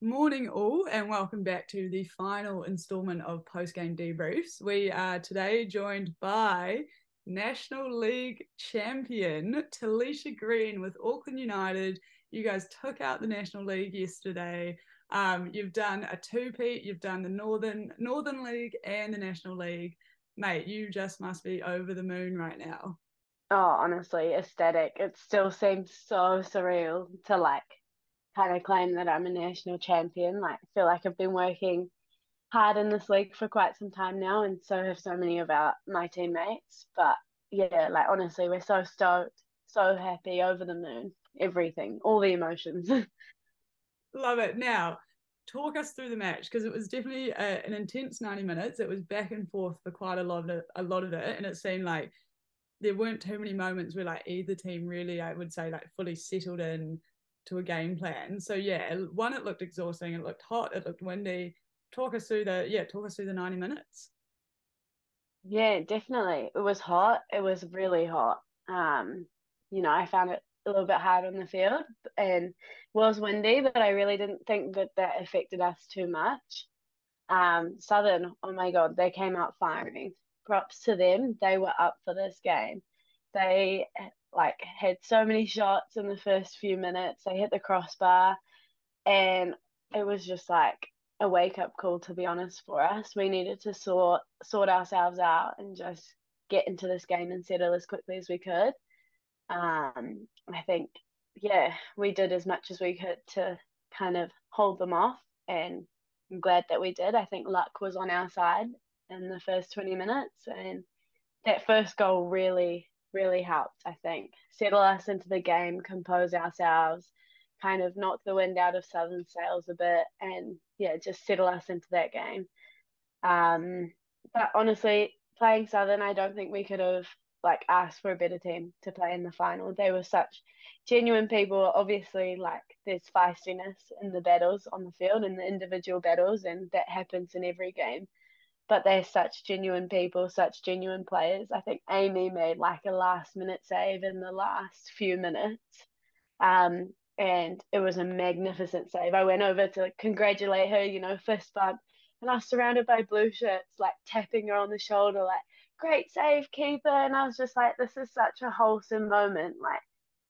Morning, all, and welcome back to the final installment of post game debriefs. We are today joined by National League champion Talisha Green with Auckland United. You guys took out the National League yesterday. Um, you've done a two-peat. You've done the Northern Northern League and the National League. Mate, you just must be over the moon right now. Oh, honestly, ecstatic. It still seems so surreal to like kind of claim that I'm a national champion. Like, feel like I've been working hard in this league for quite some time now, and so have so many of our my teammates. But yeah, like honestly, we're so stoked, so happy, over the moon, everything, all the emotions. Love it. Now, talk us through the match because it was definitely a, an intense 90 minutes. It was back and forth for quite a lot of it, a lot of it, and it seemed like there weren't too many moments where like either team really, I would say, like fully settled in to a game plan. So yeah, one, it looked exhausting. It looked hot. It looked windy. Talk us through the yeah, talk us through the ninety minutes. Yeah, definitely. It was hot. It was really hot. Um, you know, I found it a little bit hard on the field and was windy, but I really didn't think that that affected us too much. Um, Southern, oh my God, they came out firing. Props to them. They were up for this game. They like had so many shots in the first few minutes. They hit the crossbar, and it was just like a wake up call to be honest for us. We needed to sort sort ourselves out and just get into this game and settle as quickly as we could. Um, I think yeah, we did as much as we could to kind of hold them off, and I'm glad that we did. I think luck was on our side in the first 20 minutes, and that first goal really really helped, I think. Settle us into the game, compose ourselves, kind of knock the wind out of Southern sails a bit, and yeah, just settle us into that game. Um, but honestly, playing Southern, I don't think we could have like asked for a better team to play in the final. They were such genuine people. Obviously, like there's feistiness in the battles on the field and the individual battles, and that happens in every game but they're such genuine people, such genuine players. I think Amy made like a last minute save in the last few minutes. Um, and it was a magnificent save. I went over to congratulate her, you know, fist bump, and I was surrounded by blue shirts, like tapping her on the shoulder, like, great save, keeper. And I was just like, this is such a wholesome moment, like,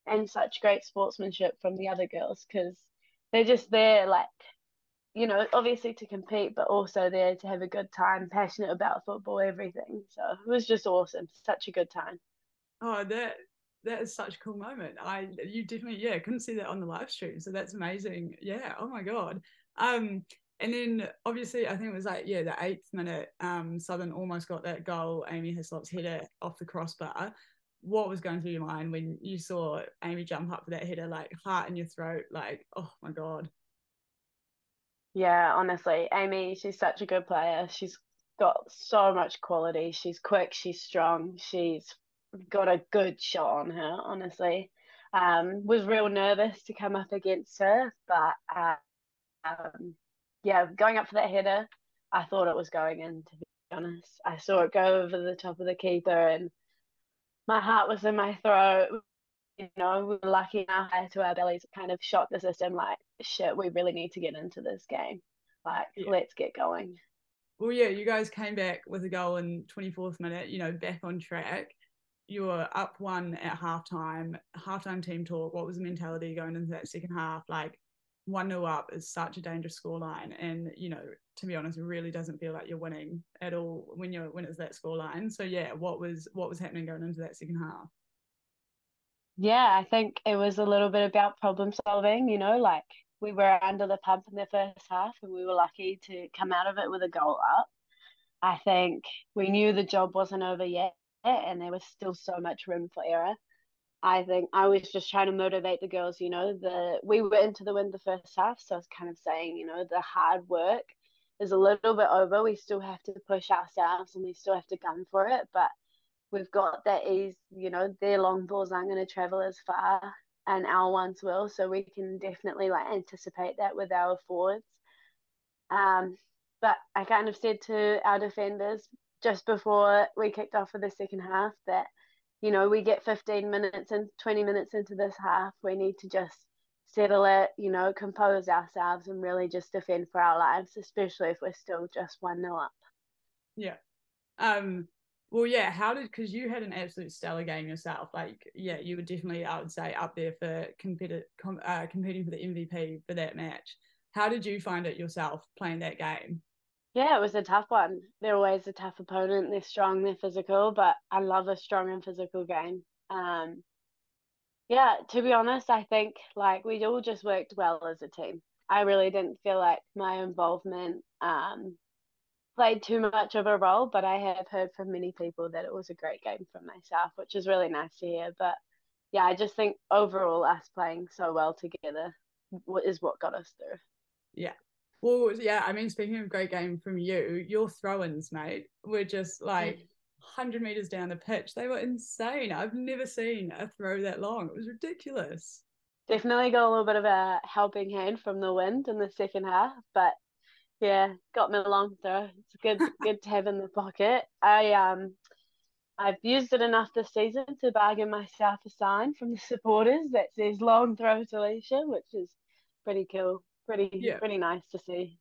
and such great sportsmanship from the other girls because they're just there, like, you know, obviously to compete, but also there to have a good time, passionate about football, everything. So it was just awesome. Such a good time. Oh, that that is such a cool moment. I you definitely yeah couldn't see that on the live stream, so that's amazing. Yeah. Oh my god. Um, and then obviously I think it was like yeah the eighth minute. Um, Southern almost got that goal. Amy Hislop's header off the crossbar. What was going through your mind when you saw Amy jump up for that header, like heart in your throat, like oh my god. Yeah, honestly, Amy, she's such a good player. She's got so much quality. She's quick, she's strong, she's got a good shot on her, honestly. Um, was real nervous to come up against her, but uh, um, yeah, going up for that header, I thought it was going in, to be honest. I saw it go over the top of the keeper, and my heart was in my throat you know, we were lucky enough to our bellies kind of shot the system like, shit, we really need to get into this game. Like, yeah. let's get going. Well, yeah, you guys came back with a goal in 24th minute, you know, back on track. You were up one at halftime, halftime team talk. What was the mentality going into that second half? Like, 1 0 up is such a dangerous scoreline. And, you know, to be honest, it really doesn't feel like you're winning at all when you're when it's that scoreline. So yeah, what was what was happening going into that second half? Yeah, I think it was a little bit about problem solving, you know, like we were under the pump in the first half and we were lucky to come out of it with a goal up. I think we knew the job wasn't over yet and there was still so much room for error. I think I was just trying to motivate the girls, you know, the we were into the win the first half, so I was kind of saying, you know, the hard work is a little bit over. We still have to push ourselves and we still have to gun for it, but we've got that ease, you know, their long balls aren't going to travel as far and our ones will. So we can definitely like anticipate that with our forwards. Um, but I kind of said to our defenders just before we kicked off for the second half that, you know, we get 15 minutes and 20 minutes into this half, we need to just settle it, you know, compose ourselves and really just defend for our lives, especially if we're still just 1 nil up. Yeah. Um, well, yeah, how did, because you had an absolute stellar game yourself. Like, yeah, you were definitely, I would say, up there for competi- com- uh, competing for the MVP for that match. How did you find it yourself playing that game? Yeah, it was a tough one. They're always a tough opponent. They're strong, they're physical, but I love a strong and physical game. Um, yeah, to be honest, I think like we all just worked well as a team. I really didn't feel like my involvement um, played too much of a role, but I have heard from many people that it was a great game for myself, which is really nice to hear. But yeah, I just think overall us playing so well together is what got us through. Yeah. Well, yeah, I mean, speaking of great game from you, your throw ins, mate, were just like mm. 100 meters down the pitch. They were insane. I've never seen a throw that long. It was ridiculous. Definitely got a little bit of a helping hand from the wind in the second half, but yeah, got me a long throw. It's good, good to have in the pocket. I um, I've used it enough this season to bargain myself a sign from the supporters that says "long throw to Talisha," which is pretty cool, pretty yeah. pretty nice to see.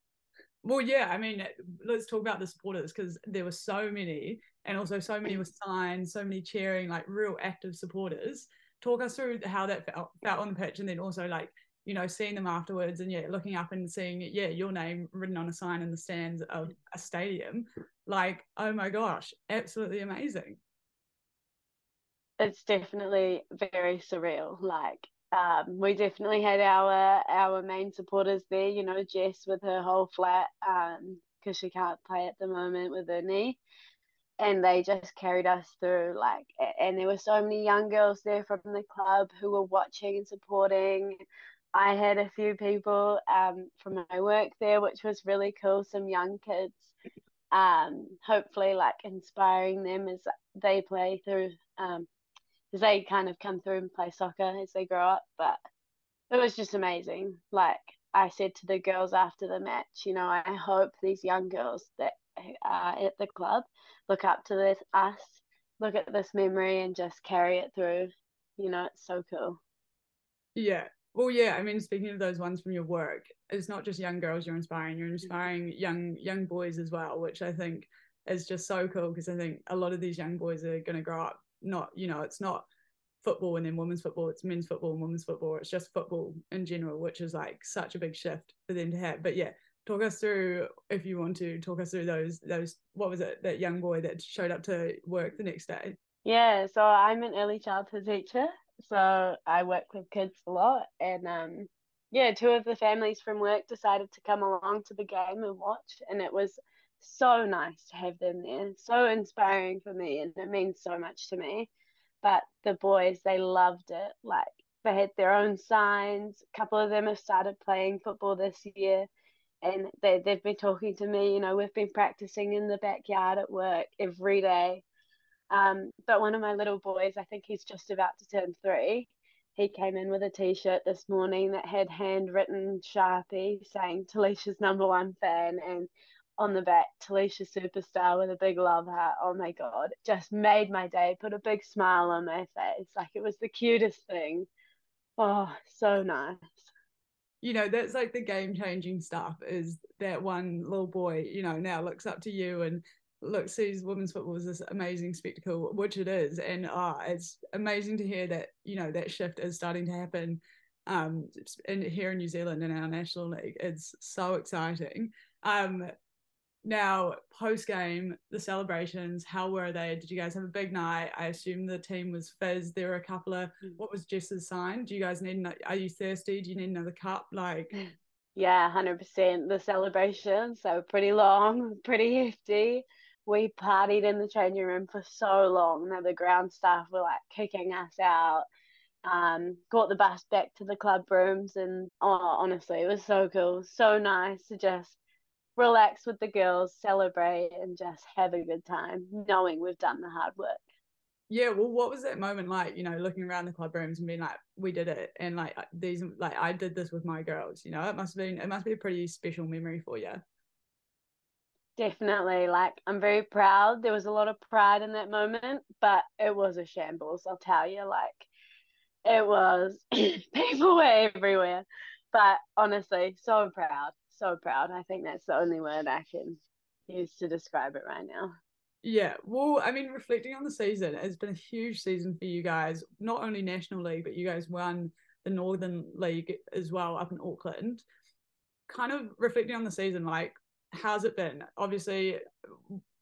Well, yeah, I mean, let's talk about the supporters because there were so many, and also so many with signs, so many cheering, like real active supporters. Talk us through how that felt, felt on the pitch, and then also like you know, seeing them afterwards and yeah, looking up and seeing yeah, your name written on a sign in the stands of a stadium, like, oh my gosh, absolutely amazing. It's definitely very surreal. Like, um, we definitely had our our main supporters there, you know, Jess with her whole flat, um, because she can't play at the moment with her knee and they just carried us through like and there were so many young girls there from the club who were watching and supporting I had a few people um, from my work there, which was really cool. Some young kids, um, hopefully, like inspiring them as they play through, um, as they kind of come through and play soccer as they grow up. But it was just amazing. Like I said to the girls after the match, you know, I hope these young girls that are at the club look up to this us, look at this memory, and just carry it through. You know, it's so cool. Yeah, well, yeah. I mean, speaking of those ones from your work, it's not just young girls you're inspiring. You're mm-hmm. inspiring young young boys as well, which I think is just so cool because I think a lot of these young boys are going to grow up not, you know, it's not football and then women's football. It's men's football and women's football. It's just football in general, which is like such a big shift for them to have. But yeah, talk us through if you want to talk us through those those what was it that young boy that showed up to work the next day. Yeah, so I'm an early childhood teacher so I work with kids a lot, and um, yeah, two of the families from work decided to come along to the game and watch, and it was so nice to have them there. So inspiring for me, and it means so much to me. But the boys, they loved it. Like they had their own signs. A couple of them have started playing football this year, and they they've been talking to me. You know, we've been practicing in the backyard at work every day um, but one of my little boys, I think he's just about to turn three, he came in with a t-shirt this morning that had handwritten Sharpie saying Talisha's number one fan and on the back Talisha superstar with a big love heart. Oh my god, just made my day. Put a big smile on my face. Like it was the cutest thing. Oh, so nice. You know, that's like the game changing stuff is that one little boy, you know, now looks up to you and look sees women's football as this amazing spectacle which it is and uh, it's amazing to hear that you know that shift is starting to happen um in here in new zealand in our national league. It's so exciting. Um now post game the celebrations how were they? Did you guys have a big night? I assume the team was fizz there were a couple of mm. what was jess's sign? Do you guys need are you thirsty? Do you need another cup? Like yeah 100% the celebrations so pretty long pretty hefty we partied in the changing room for so long that the ground staff were like kicking us out. Um, got the bus back to the club rooms, and oh, honestly, it was so cool, so nice to just relax with the girls, celebrate, and just have a good time, knowing we've done the hard work. Yeah, well, what was that moment like? You know, looking around the club rooms and being like, "We did it," and like these, like I did this with my girls. You know, it must have been, it must be a pretty special memory for you. Definitely. Like, I'm very proud. There was a lot of pride in that moment, but it was a shambles, I'll tell you. Like, It was. People were everywhere. But honestly, so proud. So proud. I think that's the only word I can use to describe it right now. Yeah, well, I mean, reflecting on the season, it's been a huge season for you guys. Not only National League, but you guys won the Northern League as well up in Auckland. Kind of reflecting on the season, like, how's it been? Obviously,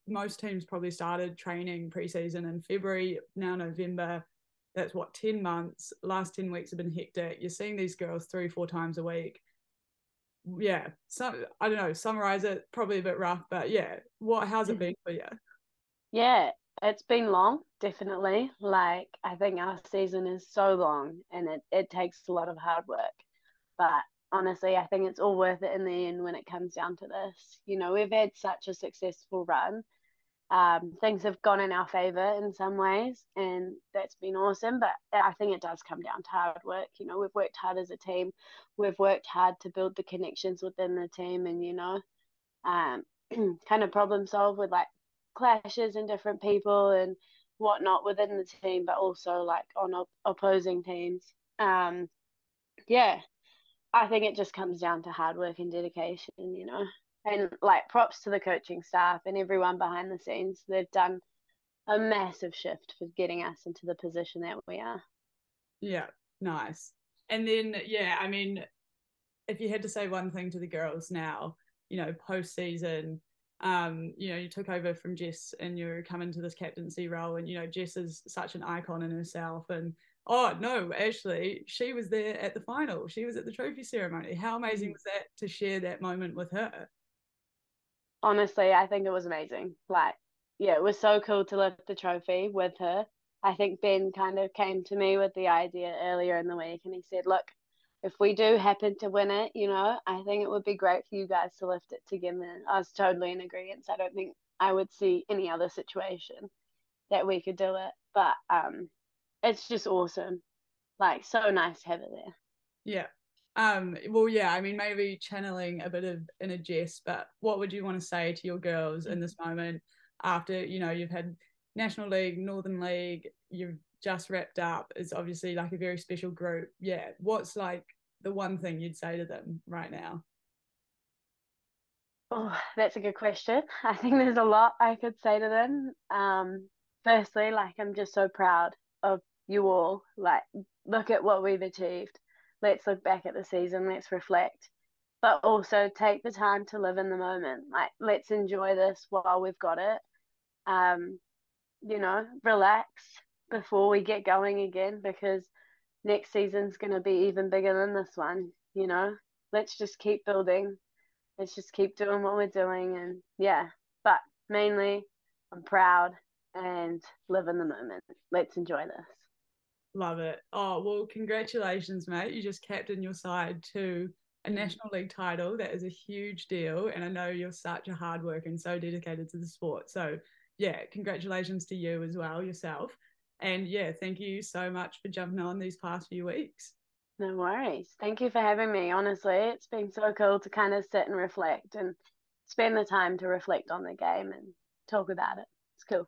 most teams probably started training preseason in February, now November. That's what, 10 months. Last 10 weeks have been hectic. You're seeing these girls three, four times a week. Yeah. So I don't know, summarize it, probably a bit rough, but yeah. What how's it mm-hmm. been for you? Yeah, it's been long, definitely. Like I think our season is so long and it, it takes a lot of hard work. But honestly, I think it's all worth it in the end when it comes down to this. You know, we've had such a successful run. Um, things have gone in our favor in some ways, and that's been awesome. But I think it does come down to hard work. You know, we've worked hard as a team. We've worked hard to build the connections within the team, and you know, um, kind of problem solve with like clashes and different people and whatnot within the team, but also like on op- opposing teams. Um, yeah, I think it just comes down to hard work and dedication, you know. And like props to the coaching staff and everyone behind the scenes. They've done a massive shift for getting us into the position that we are. Yeah, nice. And then yeah, I mean, if you had to say one thing to the girls now, you know, post season, um, you know, you took over from Jess and you're coming to this captaincy role, and you know, Jess is such an icon in herself, and Oh no, actually, she was there at the final. She was at the trophy ceremony. How amazing mm. was that to share that moment with her? Honestly, I think it was amazing. Like, yeah, it was so cool to lift the trophy with her. I think Ben kind of came to me with the idea earlier in the week and he said, Look, if we do happen to win it, you know, I think it would be great for you guys to lift it together. I was totally in agreement. I don't think I would see any other situation that we could do it. But um it's just awesome. Like so nice to have it there. Yeah. Um, well, yeah, I mean, maybe channeling a bit of inner Jess, but what would you want to say to your girls in this moment after, you know, you've had National League, Northern League, you've just wrapped up. It's obviously like a very special group. Yeah. What's like the one thing you'd say to them right now? Oh, that's a good question. I think there's a lot I could say to them. Um, firstly, like I'm just so proud of you all like look at what we've achieved let's look back at the season let's reflect but also take the time to live in the moment like let's enjoy this while we've got it um you know relax before we get going again because next season's going to be even bigger than this one you know let's just keep building let's just keep doing what we're doing and yeah but mainly i'm proud and live in the moment let's enjoy this Love it. Oh, well, congratulations, mate. You just captained your side to a mm. National League title. That is a huge deal. And I know you're such a hard worker and so dedicated to the sport. So, yeah, congratulations to you as well, yourself. And yeah, thank you so much for jumping on these past few weeks. No worries. Thank you for having me. Honestly, it's been so cool to kind of sit and reflect and spend the time to reflect on the game and talk about it. It's cool.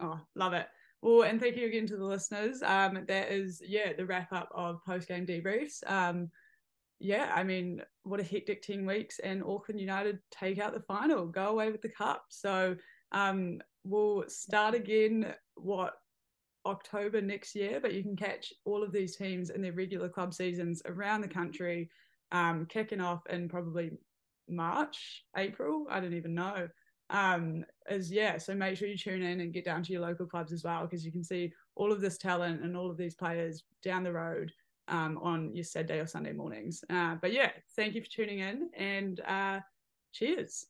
Oh, love it. Well, and thank you again to the listeners. Um, that is, yeah, the wrap up of post game debriefs. Um, yeah, I mean, what a hectic 10 weeks, and Auckland United take out the final, go away with the cup. So um, we'll start again, what, October next year, but you can catch all of these teams in their regular club seasons around the country, um, kicking off in probably March, April. I don't even know um is yeah so make sure you tune in and get down to your local clubs as well because you can see all of this talent and all of these players down the road um on your saturday or sunday mornings uh, but yeah thank you for tuning in and uh cheers